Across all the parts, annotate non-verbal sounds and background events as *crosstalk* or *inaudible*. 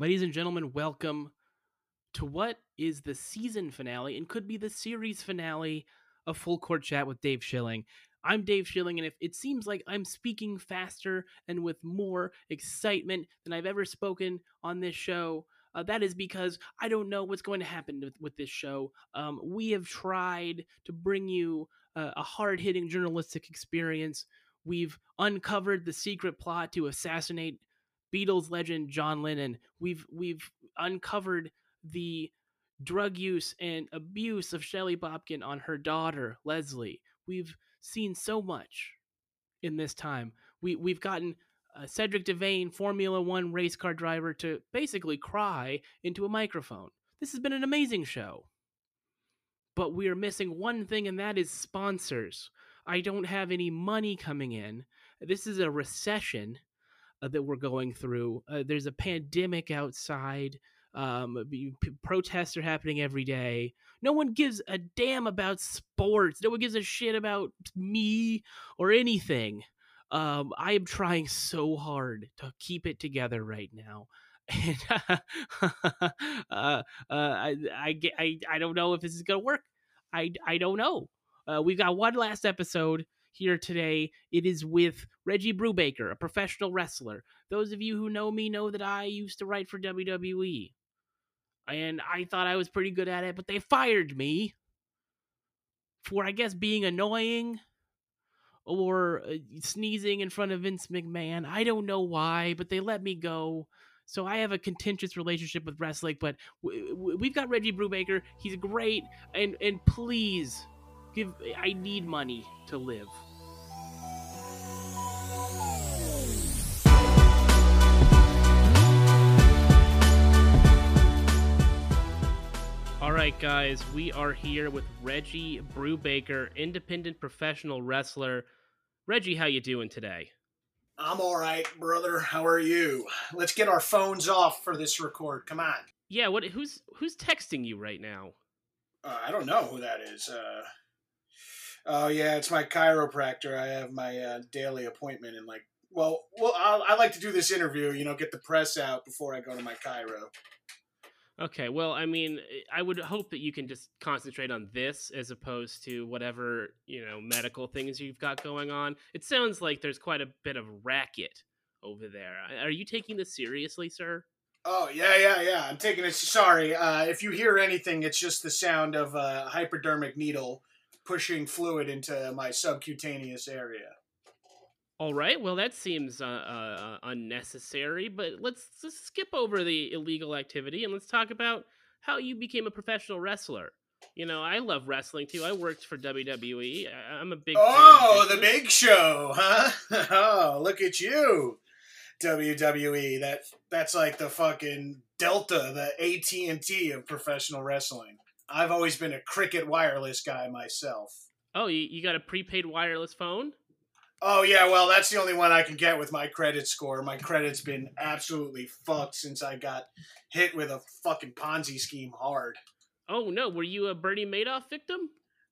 Ladies and gentlemen, welcome to what is the season finale and could be the series finale of Full Court Chat with Dave Schilling. I'm Dave Schilling, and if it seems like I'm speaking faster and with more excitement than I've ever spoken on this show, uh, that is because I don't know what's going to happen with, with this show. Um, we have tried to bring you uh, a hard hitting journalistic experience. We've uncovered the secret plot to assassinate Beatles legend John Lennon. We've we've uncovered the drug use and abuse of Shelley Bobkin on her daughter Leslie. We've seen so much in this time. We we've gotten uh, Cedric Devane, Formula One race car driver, to basically cry into a microphone. This has been an amazing show. But we are missing one thing, and that is sponsors. I don't have any money coming in. This is a recession uh, that we're going through. Uh, there's a pandemic outside. Um, p- protests are happening every day. No one gives a damn about sports. No one gives a shit about me or anything. Um, I am trying so hard to keep it together right now. *laughs* And uh, uh, I, I, I, I don't know if this is gonna work. I, I don't know. Uh, we've got one last episode here today. It is with Reggie Brubaker, a professional wrestler. Those of you who know me know that I used to write for WWE. And I thought I was pretty good at it, but they fired me for, I guess, being annoying or uh, sneezing in front of Vince McMahon. I don't know why, but they let me go. So I have a contentious relationship with wrestling, but we've got Reggie Brubaker. He's great, and and please give. I need money to live. All right, guys, we are here with Reggie Brubaker, independent professional wrestler. Reggie, how you doing today? I'm all right, brother. How are you? Let's get our phones off for this record. Come on. Yeah, what? Who's who's texting you right now? Uh, I don't know who that is. Uh, oh yeah, it's my chiropractor. I have my uh, daily appointment and like, well, well, i I like to do this interview. You know, get the press out before I go to my chiro. Okay, well, I mean, eh, I would hope that you can just concentrate on this as opposed to whatever, you know, medical things you've got going on. It sounds like there's quite a bit of racket over there. Are you taking this seriously, sir? Oh, yeah, yeah, yeah. I'm taking it. Sorry. Uh, if you hear anything, it's just the sound of a hypodermic needle pushing fluid into my subcutaneous area. All right. Well, that seems uh, uh, unnecessary, but let's just skip over the illegal activity and let's talk about how you became a professional wrestler. You know, I love wrestling too. I worked for WWE. I'm a big. Oh, the Big Show, huh? *laughs* oh, look at you, WWE. That that's like the fucking Delta, the AT and T of professional wrestling. I've always been a Cricket Wireless guy myself. Oh, you, you got a prepaid wireless phone? Oh yeah, well that's the only one I can get with my credit score. My credit's been absolutely fucked since I got hit with a fucking Ponzi scheme hard. Oh no, were you a Bernie Madoff victim?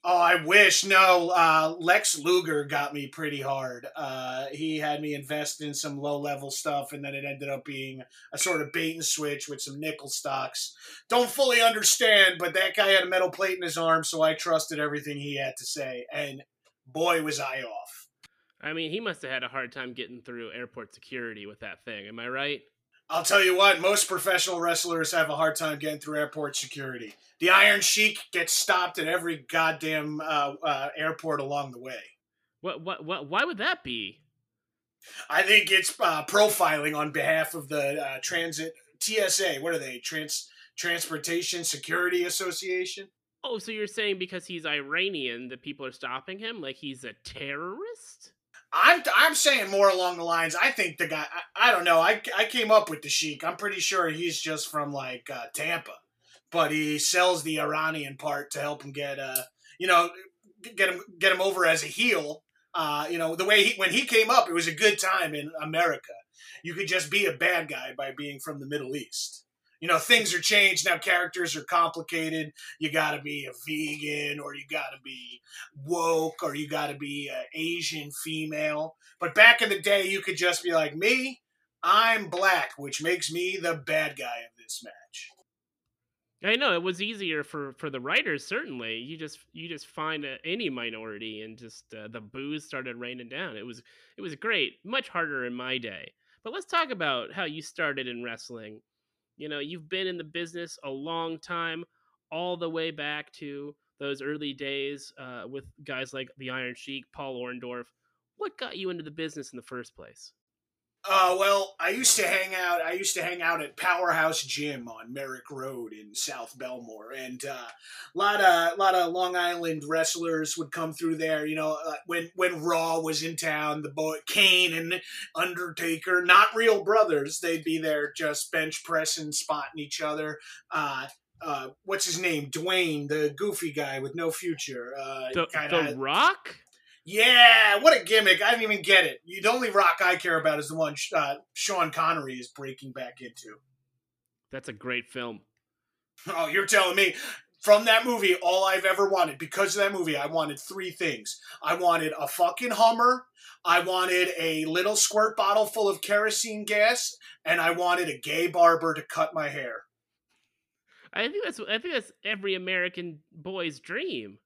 Oh, I wish. No, uh, Lex Luger got me pretty hard. Uh, he had me invest in some low level stuff, and then it ended up being a sort of bait and switch with some nickel stocks. Don't fully understand, but that guy had a metal plate in his arm, so I trusted everything he had to say, and boy, was I off. I mean, he must have had a hard time getting through airport security with that thing. Am I right? I'll tell you what, most professional wrestlers have a hard time getting through airport security. The Iron Sheik gets stopped at every goddamn uh, uh, airport along the way. What, what, what, why would that be? I think it's uh, profiling on behalf of the uh, transit TSA. What are they? Trans Transportation Security Association. Oh, so you're saying because he's Iranian that people are stopping him, like he's a terrorist? I'm I'm saying more along the lines. I think the guy. I, I don't know. I, I came up with the Sheik. I'm pretty sure he's just from like uh, Tampa, but he sells the Iranian part to help him get uh you know get him get him over as a heel. Uh, you know the way he when he came up, it was a good time in America. You could just be a bad guy by being from the Middle East you know things are changed now characters are complicated you got to be a vegan or you got to be woke or you got to be an asian female but back in the day you could just be like me I'm black, which makes me the bad guy of this match. I know it was easier for for the writers. Certainly, you just you just find a, any minority and just uh, the boos started raining down. It was it was great. Much harder in my day. But let's talk about how you started in wrestling. You know, you've been in the business a long time, all the way back to those early days uh, with guys like the Iron Sheik, Paul Orndorff. What got you into the business in the first place? Uh, well, I used to hang out. I used to hang out at Powerhouse Gym on Merrick Road in South Bellmore, and uh, a lot of lot of Long Island wrestlers would come through there. You know, uh, when when Raw was in town, the boy Kane and Undertaker, not real brothers, they'd be there just bench pressing, spotting each other. Uh, uh, what's his name? Dwayne, the goofy guy with no future. Uh, the, kinda, the Rock. Yeah, what a gimmick! I didn't even get it. The only Rock I care about is the one uh, Sean Connery is breaking back into. That's a great film. Oh, you're telling me. From that movie, all I've ever wanted, because of that movie, I wanted three things. I wanted a fucking Hummer, I wanted a little squirt bottle full of kerosene gas, and I wanted a gay barber to cut my hair. I think that's I think that's every American boy's dream.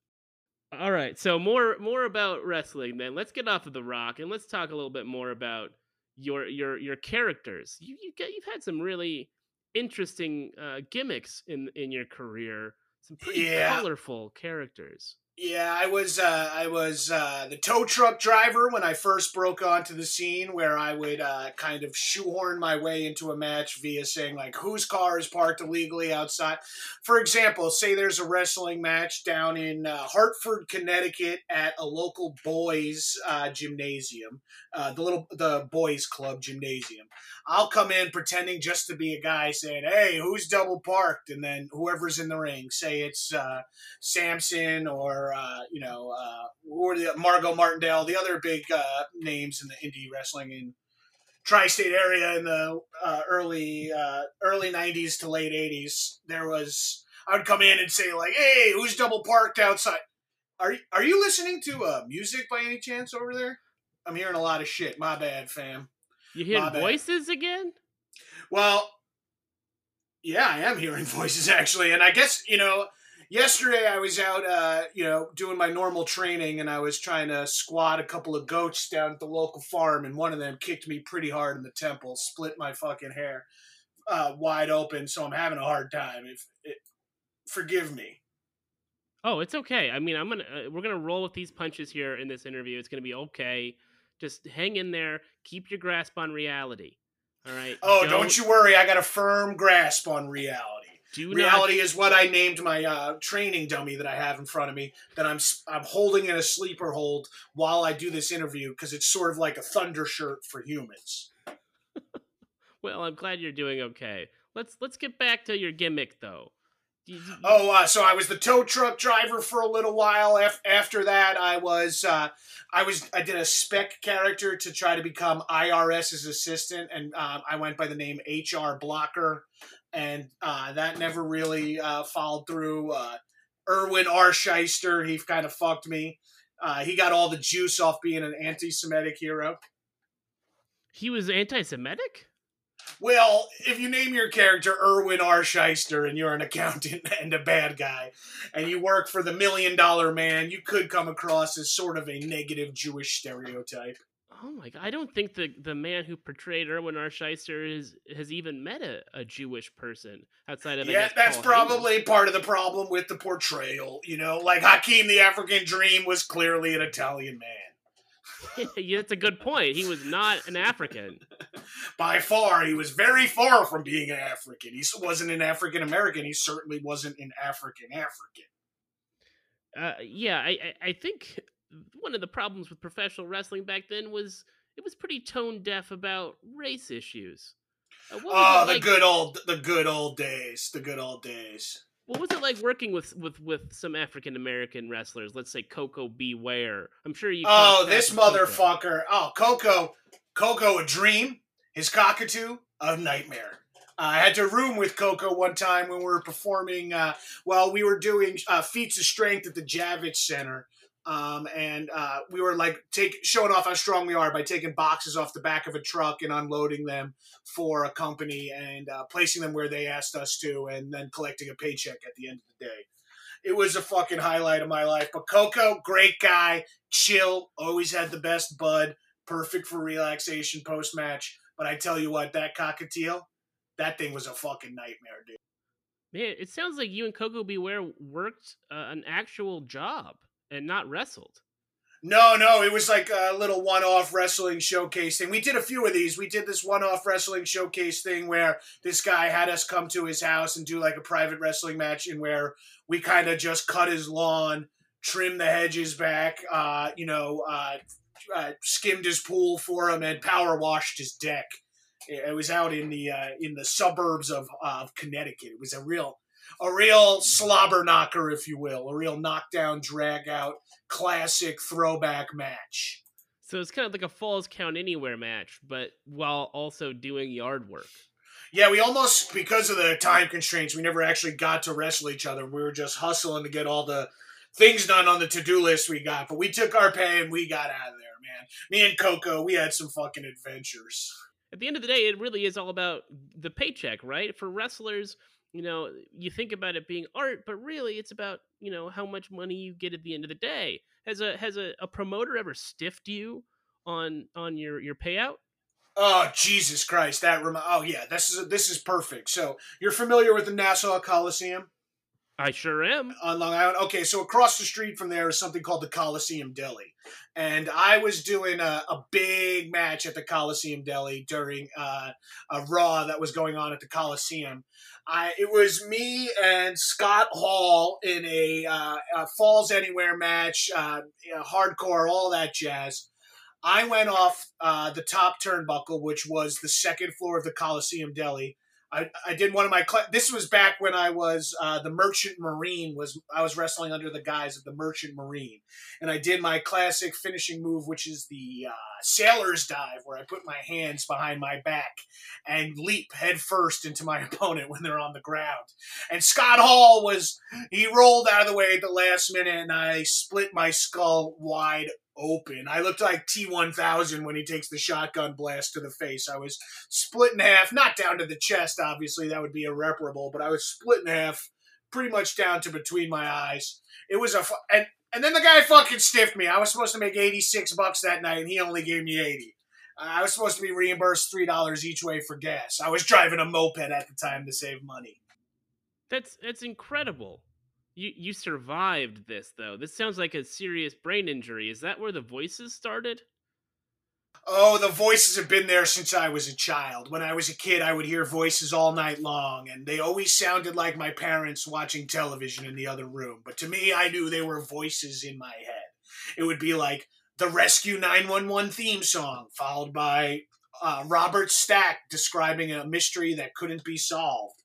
All right, so more more about wrestling then. Let's get off of the Rock and let's talk a little bit more about your your your characters. You you get you've had some really interesting uh, gimmicks in in your career. Some pretty yeah. colorful characters. Yeah, I was uh, I was uh, the tow truck driver when I first broke onto the scene, where I would uh, kind of shoehorn my way into a match via saying like whose car is parked illegally outside. For example, say there's a wrestling match down in uh, Hartford, Connecticut, at a local boys uh, gymnasium, uh, the little the boys club gymnasium. I'll come in pretending just to be a guy saying, "Hey, who's double parked?" And then whoever's in the ring, say it's Samson or uh, you know, uh, or the Margot Martindale, the other big uh, names in the indie wrestling in tri-state area in the uh, early uh, early '90s to late '80s. There was I would come in and say like, "Hey, who's double parked outside?" Are are you listening to uh, music by any chance over there? I'm hearing a lot of shit. My bad, fam. You hear voices again? Well, yeah, I am hearing *laughs* voices actually, and I guess you know yesterday I was out, uh, you know, doing my normal training, and I was trying to squat a couple of goats down at the local farm, and one of them kicked me pretty hard in the temple, split my fucking hair uh, wide open. So I'm having a hard time. If it, forgive me. Oh, it's okay. I mean, I'm gonna uh, we're gonna roll with these punches here in this interview. It's gonna be okay. Just hang in there. Keep your grasp on reality. All right. Oh, don't, don't you worry. I got a firm grasp on reality. Do Reality not... is what I named my uh, training dummy that I have in front of me that I'm I'm holding in a sleeper hold while I do this interview because it's sort of like a thunder shirt for humans. *laughs* well, I'm glad you're doing okay. Let's let's get back to your gimmick though. Oh, uh, so I was the tow truck driver for a little while. after that, I was uh, I was I did a spec character to try to become IRS's assistant, and uh, I went by the name HR Blocker and uh, that never really uh, followed through. Uh, Irwin R. Schyster, he kind of fucked me. Uh, he got all the juice off being an anti-Semitic hero. He was anti-Semitic. Well, if you name your character Irwin R. Schyster and you're an accountant *laughs* and a bad guy, and you work for the Million Dollar Man, you could come across as sort of a negative Jewish stereotype. Oh my god! I don't think the the man who portrayed Irwin R. Schyster is has even met a, a Jewish person outside of. Yeah, that's Paul probably part of the problem with the portrayal. You know, like Hakeem the African Dream was clearly an Italian man. *laughs* yeah, that's a good point. He was not an African. *laughs* By far, he was very far from being an African. He wasn't an African American. He certainly wasn't an African African. Uh, yeah, I, I think one of the problems with professional wrestling back then was it was pretty tone deaf about race issues. Uh, oh, the like, good old the good old days, the good old days. What was it like working with with with some African American wrestlers? Let's say Coco B. Ware. I'm sure you. Oh, this motherfucker! Koko. Oh, Coco, Coco, a dream. His cockatoo, a nightmare. Uh, I had to room with Coco one time when we were performing. Uh, well, we were doing uh, feats of strength at the Javits Center, Um, and uh, we were like take showing off how strong we are by taking boxes off the back of a truck and unloading them for a company and uh, placing them where they asked us to, and then collecting a paycheck at the end of the day. It was a fucking highlight of my life. But Coco, great guy, chill, always had the best bud, perfect for relaxation post match. But I tell you what, that cockatiel, that thing was a fucking nightmare, dude. Man, it sounds like you and Coco B. Ware worked uh, an actual job and not wrestled. No, no, it was like a little one-off wrestling showcase thing. We did a few of these. We did this one-off wrestling showcase thing where this guy had us come to his house and do like a private wrestling match, and where we kind of just cut his lawn, trimmed the hedges back, uh, you know, uh, uh, skimmed his pool for him, and power washed his deck. It was out in the uh, in the suburbs of of Connecticut. It was a real a real slobber knocker, if you will, a real knockdown, drag out, classic throwback match. So it's kind of like a Falls Count Anywhere match, but while also doing yard work. Yeah, we almost because of the time constraints, we never actually got to wrestle each other. We were just hustling to get all the things done on the to-do list we got. But we took our pay and we got out of there, man. Me and Coco, we had some fucking adventures. At the end of the day, it really is all about the paycheck, right? For wrestlers, you know, you think about it being art, but really it's about, you know, how much money you get at the end of the day. Has a has a, a promoter ever stiffed you on on your your payout? Oh Jesus Christ! That rem- oh yeah, this is this is perfect. So you're familiar with the Nassau Coliseum? I sure am. On Long Island. Okay, so across the street from there is something called the Coliseum Deli. And I was doing a, a big match at the Coliseum Deli during uh, a Raw that was going on at the Coliseum. I, it was me and Scott Hall in a, uh, a Falls Anywhere match, uh, you know, hardcore, all that jazz. I went off uh, the top turnbuckle, which was the second floor of the Coliseum Deli. I, I did one of my cl- this was back when I was uh, the Merchant Marine was I was wrestling under the guise of the Merchant Marine, and I did my classic finishing move, which is the uh, sailor's dive, where I put my hands behind my back and leap head first into my *laughs* opponent when they're on the ground. And Scott Hall was he rolled out of the way at the last minute, and I split my skull wide open. I looked like T1000 when he takes the shotgun blast to the face. I was split in half, not down to the chest, obviously, that would be irreparable, but I was split in half pretty much down to between my eyes. It was a, fu- and, and then the guy fucking stiffed me. I was supposed to make 86 bucks that night, and he only gave me 80. I was supposed to be reimbursed $3 each way for gas. I was driving a moped at the time to save money. That's that's incredible. You you survived this though. This sounds like a serious brain injury. Is that where the voices started? Oh, the voices have been there since I was a child. When I was a kid, I would hear voices all night long, and they always sounded like my parents watching television in the other room. But to me, I knew they were voices in my head. It would be like the Rescue 911 theme song, followed by uh, Robert Stack describing a mystery that couldn't be solved.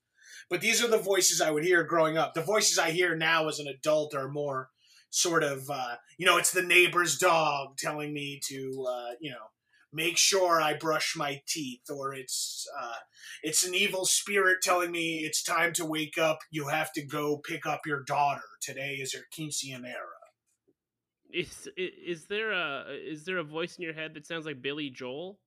But these are the voices I would hear growing up. The voices I hear now as an adult are more sort of, uh, you know, it's the neighbor's dog telling me to, uh, you know, make sure I brush my teeth, or it's uh, it's an evil spirit telling me it's time to wake up. You have to go pick up your daughter. Today is her quinceanera. Is is there a is there a voice in your head that sounds like Billy Joel?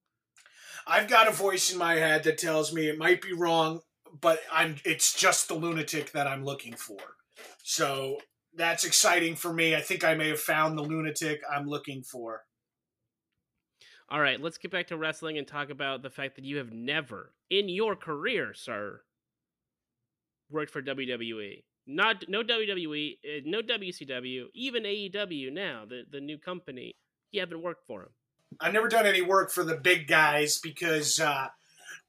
I've got a voice in my head that tells me it might be wrong, but I'm it's just the lunatic that I'm looking for. So that's exciting for me. I think I may have found the lunatic I'm looking for. All right, let's get back to wrestling and talk about the fact that you have never in your career, sir, worked for WWE. Not no WWE, uh, no WCW, even AEW now, the the new company. You haven't worked for them. I've never done any work for the big guys because uh,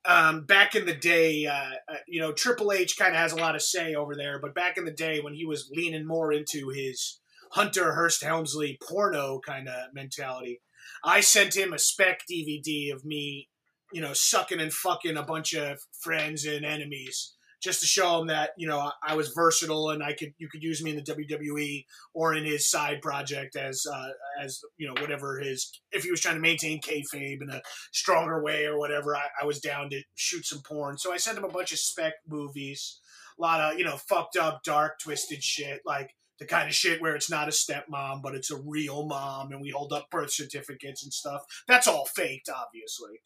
um, back in the day, uh, uh you know, Triple H kind of has a lot of say over there. But back in the day, when he was leaning more into his Hunter Hearst Helmsley porno kind of mentality, I sent him a spec DVD of me, you know, sucking and fucking a bunch of friends and enemies just to show him that you know I was versatile and I could you could use me in the WWE or in his side project as uh, as you know whatever his if he was trying to maintain kayfabe in a stronger way or whatever I, I was down to shoot some porn. So I sent him a bunch of spec movies, a lot of you know fucked up, dark, twisted shit like the kind of shit where it's not a stepmom, but it's a real mom, and we hold up birth certificates and stuff. That's all faked, obviously.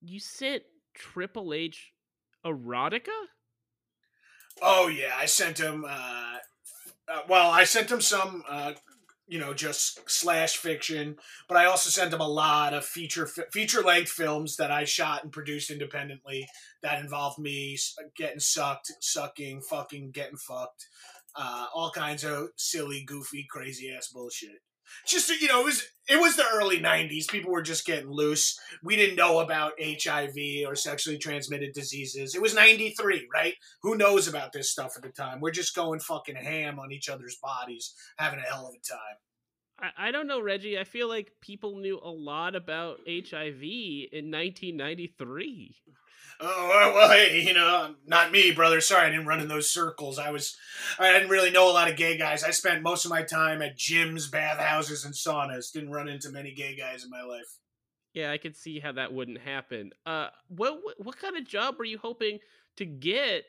You sent Triple H erotica? Oh yeah, I sent him. Uh, uh, well, I sent him some, uh, you know, just slash fiction, but I also sent him a lot of feature feature length films that I shot and produced independently that involved me getting sucked, sucking, fucking, getting fucked, uh, all kinds of silly, goofy, crazy ass bullshit just you know it was it was the early 90s people were just getting loose. We didn't know about hiv or sexually transmitted diseases. It was 93 right? Who knows about this stuff at the time? We're just going fucking ham on each other's bodies having a hell of a time. I, don't know reggie. I feel like people knew a lot about hiv in 1993 Oh *laughs* well, hey, you know, not me, brother. Sorry, I didn't run in those circles. I was, I didn't really know a lot of gay guys. I spent most of my time at gyms, bathhouses, and saunas. Didn't run into many gay guys in my life. Yeah, I could see how that wouldn't happen. Uh, what what, kind of job were you hoping to get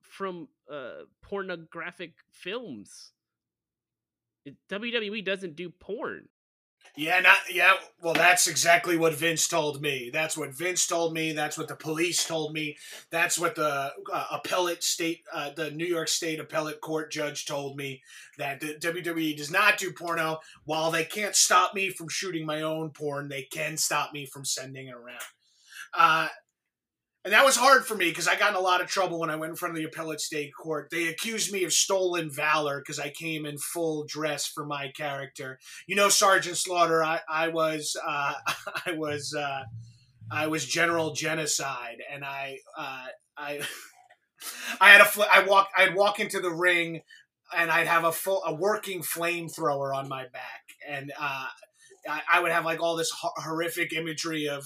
from uh pornographic films? WWE doesn't do porn. Yeah, not yeah. Well, that's exactly what Vince told me. That's what Vince told me. That's what the police told me. That's what the uh, appellate state, uh, the New York State appellate court judge told me that the WWE does not do porno. While they can't stop me from shooting my own porn, they can stop me from sending it around. Uh, and that was hard for me because I got in a lot of trouble when I went in front of the appellate state court. They accused me of stolen valor because I came in full dress for my character. You know, Sergeant Slaughter, I, I was, uh, *laughs* I was, uh, I was General Genocide, and I, uh, I, *laughs* I had a, fl- I walk, I'd walk into the ring, and I'd have a full, a working flamethrower on my back, and uh, I, I would have like all this horrific imagery of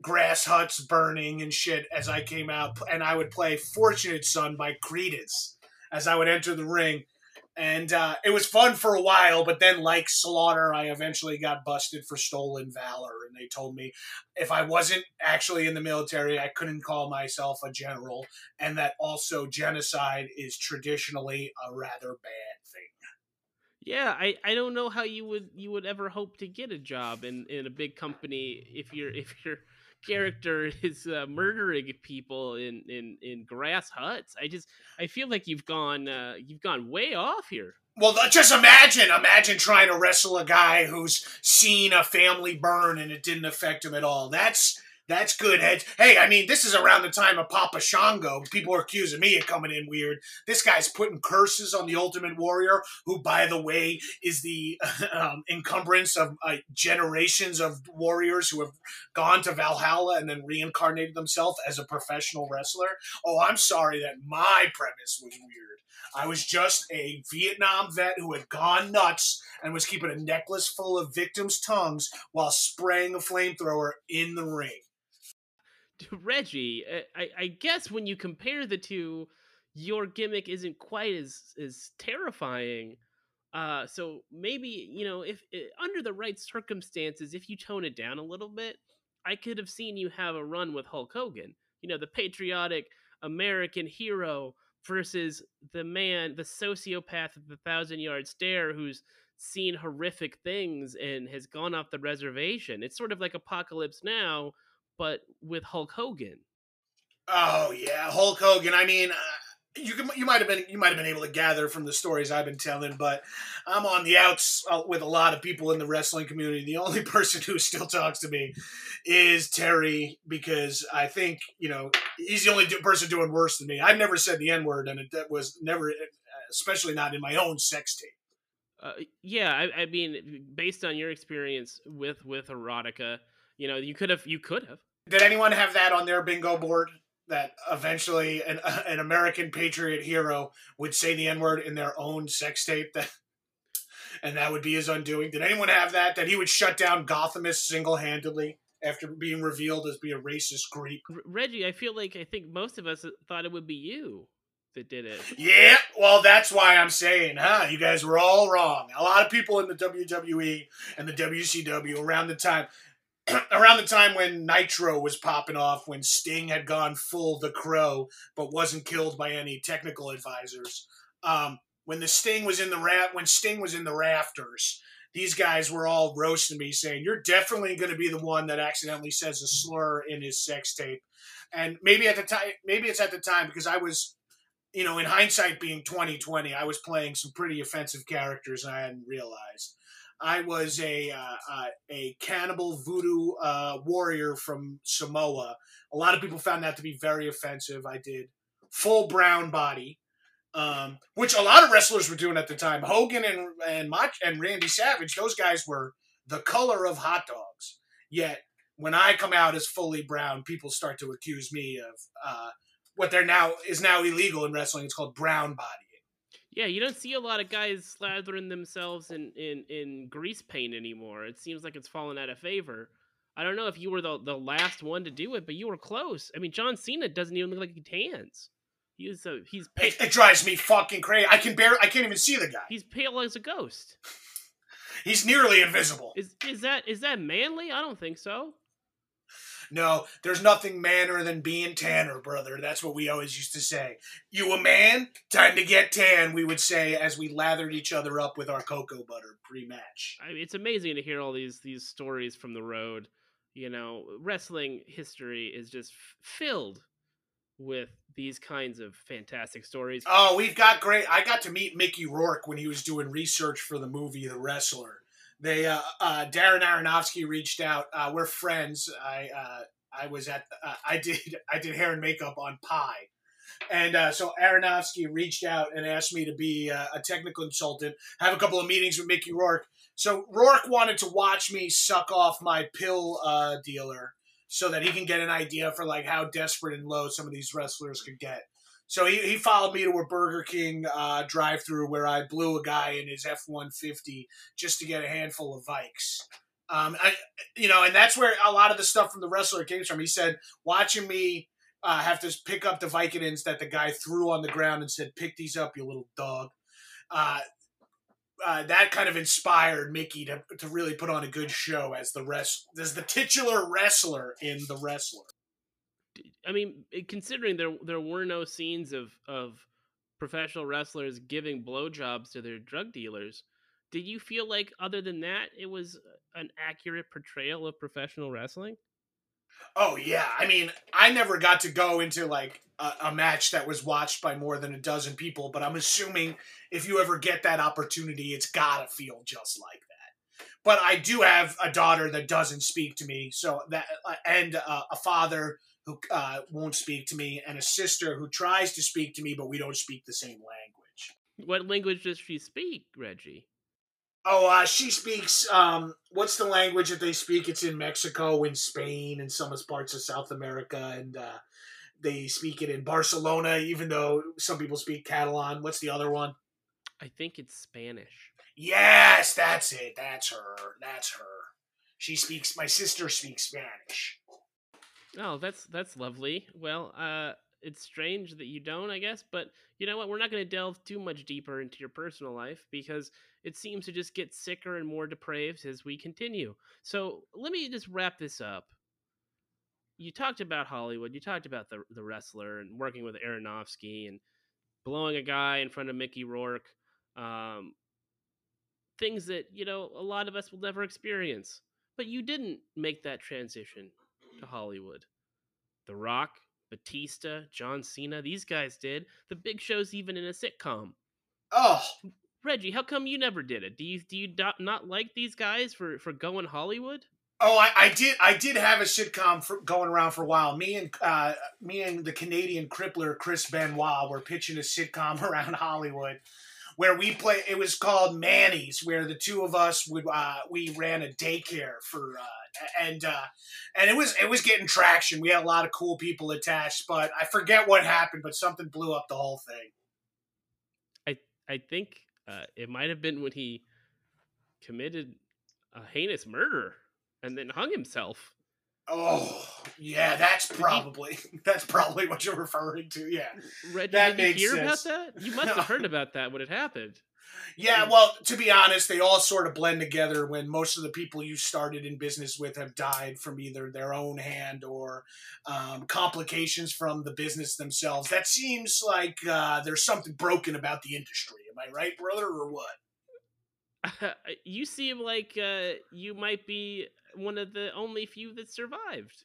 grass huts burning and shit as I came out, and I would play "Fortunate Son" by Creedence as I would enter the ring, and uh, it was fun for a while. But then, like Slaughter, I eventually got busted for stolen valor, and they told me if I wasn't actually in the military, I couldn't call myself a general, and that also genocide is traditionally a rather bad thing. Yeah, I, I don't know how you would you would ever hope to get a job in, in a big company if you're if you're character *laughs* is uh, murdering people in, in in grass huts. I just I feel like you've gone uh, you've gone way off here. Well, just imagine, imagine trying to wrestle a guy who's seen a family burn and it didn't affect him at all. That's that's good, heads. Hey, I mean, this is around the time of Papa Shango. People are accusing me of coming in weird. This guy's putting curses on the Ultimate Warrior, who, by the way, is the *laughs* um, encumbrance of uh, generations of warriors who have gone to Valhalla and then reincarnated themselves as a professional wrestler. Oh, I'm sorry that my premise was weird. I was just a Vietnam vet who had gone nuts and was keeping a necklace full of victims' tongues while spraying a flamethrower in the ring. *laughs* Reggie, I, I guess when you compare the two, your gimmick isn't quite as as terrifying. Uh, so maybe you know if uh, under the right circumstances, if you tone it down a little bit, I could have seen you have a run with Hulk Hogan. You know, the patriotic American hero versus the man, the sociopath of the thousand yard stare, who's seen horrific things and has gone off the reservation. It's sort of like Apocalypse Now, but with Hulk Hogan. Oh yeah, Hulk Hogan. I mean, uh, you can, you might have been you might have been able to gather from the stories I've been telling, but I'm on the outs uh, with a lot of people in the wrestling community. The only *laughs* person who still talks to me is Terry because I think you know he's the only person doing worse than me. I've never said the N word, and it that was never, uh, especially not in my own sex tape. Uh, yeah, I, I mean, based on your experience with with erotica, you know, you could have, you could have. Did anyone have that on their bingo board? That eventually an, *laughs* an American patriot hero would say the N word in their own sex tape, that, *laughs* and that would be his undoing. Did anyone have that? That he would shut down Gothamist single handedly after being revealed as being a racist creep? Reggie, I feel like I think most of us uh, thought it would be you that did it. Yeah, well, that's why I'm saying, huh? You guys were all wrong. A lot of people in the WWE and the WCW around the time *clears throat* around the time when Nitro was popping off, when Sting had gone full the crow but wasn't killed by any technical advisors, um, when the Sting was in the ra- when Sting was in the rafters, these guys were all roasting me, saying, "You're definitely going to be the one that accidentally says a slur in his sex tape." And maybe at the time, maybe it's at the time because I was, you know, in hindsight, being 2020, I was playing some pretty offensive characters, and I hadn't realized. I was a uh, uh, a cannibal voodoo uh, warrior from Samoa. A lot of people found that to be very offensive. I did full brown body, um, which a lot of wrestlers were doing at the time. Hogan and and Mach- and Randy Savage, those guys were the color of hot dogs. Yet when I come out as fully brown, people start to accuse me of uh, what they're now is now illegal in wrestling. It's called brown body. Yeah, you don't see a lot of guys slathering themselves in, in, in grease paint anymore. It seems like it's fallen out of favor. I don't know if you were the, the last one to do it, but you were close. I mean, John Cena doesn't even look like he tans. He's a, he's It, it drives me fucking crazy. I can bear. I can't even see the guy. he's pale as a ghost. He's nearly invisible. Is is that is that manly? I don't think so. No, there's nothing manner than being tanner, brother. That's what we always used to say. You a man? Time to get tan, we would say as we lathered each other up with our cocoa butter pre-match. I mean, it's amazing to hear all these these stories from the road. You know, wrestling history is just f- filled with these kinds of fantastic stories. Oh, we've got great. I got to meet Mickey Rourke when he was doing research for the movie The Wrestler. They, uh, uh, Darren Aronofsky reached out. Uh, we're friends. I, uh, I was at, uh, I did, *laughs* I did hair and makeup on Pi, and uh, so Aronofsky reached out and asked me to be a technical consultant. Have a couple of meetings with Mickey Rourke. So Rourke wanted to watch me suck off my pill dealer so that he can get an idea for like how desperate and low some of these wrestlers could get. So he, he followed me to a Burger King uh, drive through where I blew a guy in his F one fifty just to get a handful of Vikes. Um, I, you know, and that's where a lot of the stuff from the wrestler came from. He said, watching me uh, have to pick up the Vicodins that the guy threw on the ground and said, "Pick these up, you little dog." Uh, uh, that kind of inspired Mickey to, to really put on a good show as the rest as the titular wrestler in the wrestler. I mean, considering there there were no scenes of of professional wrestlers giving blowjobs to their drug dealers, did you feel like other than that it was an accurate portrayal of professional wrestling? Oh yeah, I mean, I never got to go into like a, a, match that was watched by more than a dozen people, but I'm assuming if you ever get that opportunity, it's gotta feel just like that. But I do have a daughter that doesn't speak to me, so that uh, and uh, a father who uh, won't speak to me, and a sister who tries to speak to me, but we don't speak the same language. What language does she speak, Reggie? Oh, uh, she speaks. Um, what's the language that they speak? It's in Mexico, in Spain, and some parts of South America, and uh, they speak it in Barcelona. Even though some people speak Catalan. What's the other one? I think it's Spanish. Yes, that's it. That's her. That's her. She speaks. My sister speaks Spanish. Oh, that's that's lovely. Well, uh, it's strange that you don't, I guess, but you know what? We're not going to delve too much deeper into your personal life because it seems to just get sicker and more depraved as we continue. So let me just wrap this up. You talked about Hollywood. You talked about the the wrestler and working with Aronofsky and blowing a guy in front of Mickey Rourke. Um, things that you know a lot of us will never experience. But you didn't make that transition to Hollywood. The Rock, Batista, John Cena, these guys did. The big show's even in a sitcom. Oh, Reggie, how come you never did it? Do you do you not like these guys for for going Hollywood? Oh, I, I did. I did have a sitcom for, going around for a while. Me and uh, me and the Canadian crippler Chris Benoit were pitching a sitcom *laughs* around Hollywood, where we play. It was called Manny's, where the two of us would uh, we ran a daycare for, uh, and uh, and it was it was getting traction. We had a lot of cool people attached, but I forget what happened. But something blew up the whole thing. I I think uh, it might have been when he committed a heinous murder and then hung himself. Oh, yeah, that's probably *laughs* that's probably what you're referring to. Yeah, Reggie, That did you hear sense. about that? You *laughs* must have heard about that when it happened. yeah. Well, to be honest, they all sort of blend together when most of the people you started in business with have died from either their own hand or um, complications from the business themselves. That seems like uh, there's something broken about the industry. Am I right, brother, or what? *laughs* you seem like uh, you might be one of the only few that survived.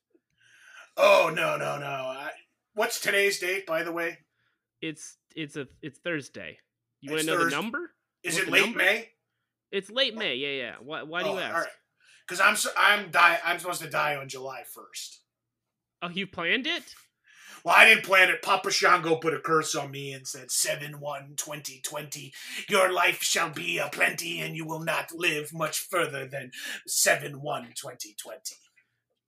Oh no no no! I, what's today's date, by the way? It's it's a it's Thursday. You want to know the number? Is it late number? May? It's late oh. May. Yeah yeah. Why why do oh, you ask? Because I'm I'm die I'm supposed to die on July first. Oh, you planned it? Well, I didn't plan it. Papa Shango put a curse on me and said, 7 1 2020, your life shall be a plenty, and you will not live much further than 7 1 2020.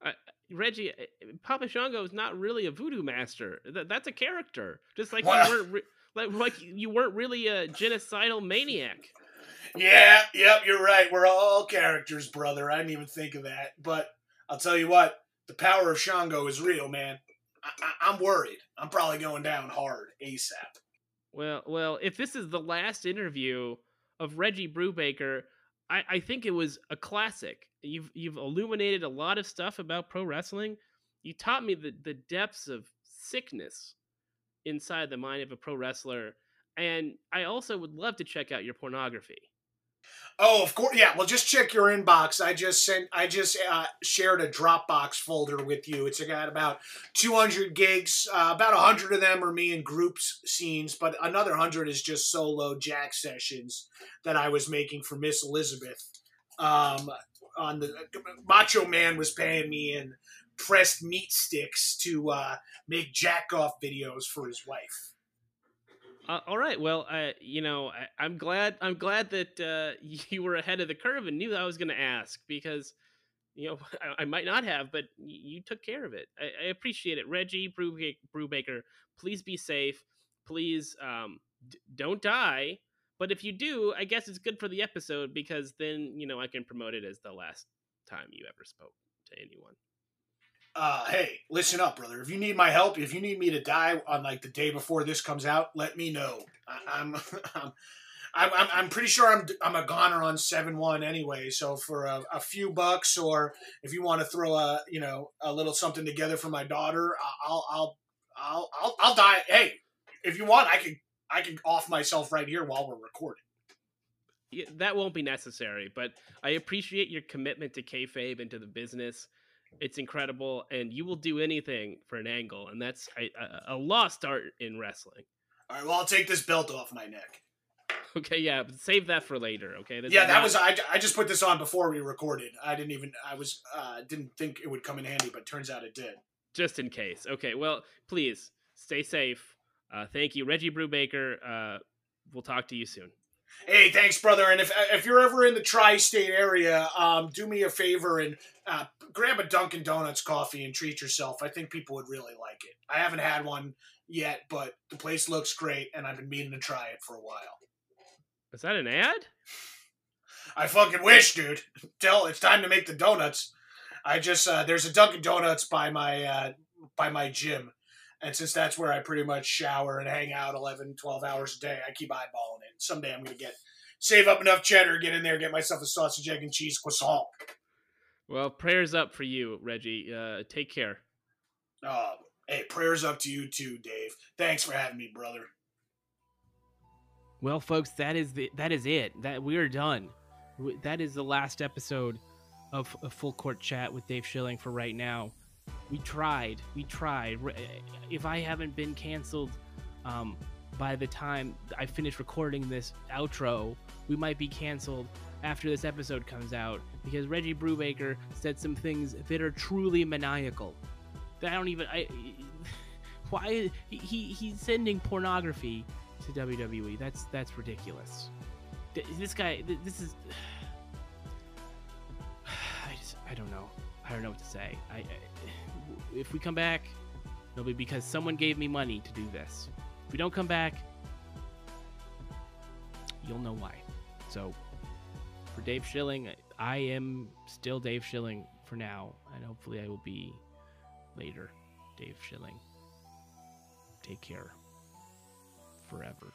Uh, Reggie, uh, Papa Shango is not really a voodoo master. that's a character. Just like well, you weren't re- like, like you weren't really a genocidal maniac. Yeah, yep, you're right. We're all characters, brother. I didn't even think of that. But I'll tell you what, the power of Shango is real, man. I, am worried. I'm probably going down hard ASAP. Well, well, if this is the last interview of Reggie Brubaker, I, I think it was a classic. You've you've illuminated a lot of stuff about pro wrestling. You taught me the, the depths of sickness inside the mind of a pro wrestler. And I also would love to check out your pornography. Oh, of course. Yeah. Well, just check your inbox. I just sent. I just uh, shared a Dropbox folder with you. It's got about 200 gigs. Uh, about 100 of them are me in groups scenes, but another 100 is just solo Jack sessions that I was making for Miss Elizabeth. Um, on the Macho Man was paying me in pressed meat sticks to uh, make jack off videos for his wife. Uh, all right. Well, uh, you know, I, am glad. I'm glad that uh, *laughs* you were ahead of the curve and knew that I was going to ask because, you know, *laughs* I, I, might not have, but you took care of it. I, I appreciate it, Reggie Brubaker. Please be safe. Please um, d- don't die. But if you do, I guess it's good for the episode because then you know I can promote it as the last time you ever spoke to anyone uh, hey, listen up, brother. If you need my help, if you need me to die on like the day before this comes out, let me know. I, am *laughs* I'm, I'm, I'm, I'm pretty sure I'm, I'm a goner on seven one anyway. So for a, a, few bucks, or if you want to throw a, you know, a little something together for my daughter, I'll, I'll, I'll, I'll, I'll die. Hey, if you want, I can, I can off myself right here while we're recording. Yeah, that won't be necessary, but I appreciate your commitment to kayfabe and to the business. It's incredible, and you will do anything for an angle, and that's a, a, a lost art in wrestling. All right, well, I'll take this belt off my neck. *laughs* Okay, yeah, but save that for later. Okay. This yeah, that not... was I. I just put this on before we recorded. I didn't even. I was. Uh, didn't think it would come in handy, but turns out it did. Just in case. Okay. Well, please stay safe. Uh, thank you, Reggie Brubaker. Uh, we'll talk to you soon. Hey, thanks, brother. And if if you're ever in the tri-state area, um, do me a favor and uh, grab a Dunkin' Donuts coffee and treat yourself. I think people would really like it. I haven't had one yet, but the place looks great, and I've been meaning to try it for a while. Is that an ad? I fucking wish, dude. Tell it's time to make the donuts. I just uh, there's a Dunkin' Donuts by my uh, by my gym, and since that's where I pretty much shower and hang out 11, 12 hours a day, I keep eyeballing it. Someday I'm gonna get save up enough cheddar, get in there, get myself a sausage, egg, and cheese croissant. Well, prayers up for you, Reggie. Uh, take care. Uh, hey, prayers up to you too, Dave. Thanks for having me, brother. Well, folks, that is the that is it. That we are done. That is the last episode of a full court chat with Dave Schilling for right now. We tried. We tried. If I haven't been canceled um, by the time I finish recording this outro, we might be canceled after this episode comes out because Reggie Brubaker said some things that are truly maniacal. That I don't even. I *laughs* why he he's sending pornography to WWE. That's that's ridiculous. This guy, this is. *sighs* I just, I don't know. I don't know what to say. I, I if we come back, it'll be because someone gave me money to do this. If we don't come back, you'll know why. So, for Dave Schilling, I am still Dave Schilling for now, and hopefully I will be later Dave Schilling. Take care forever.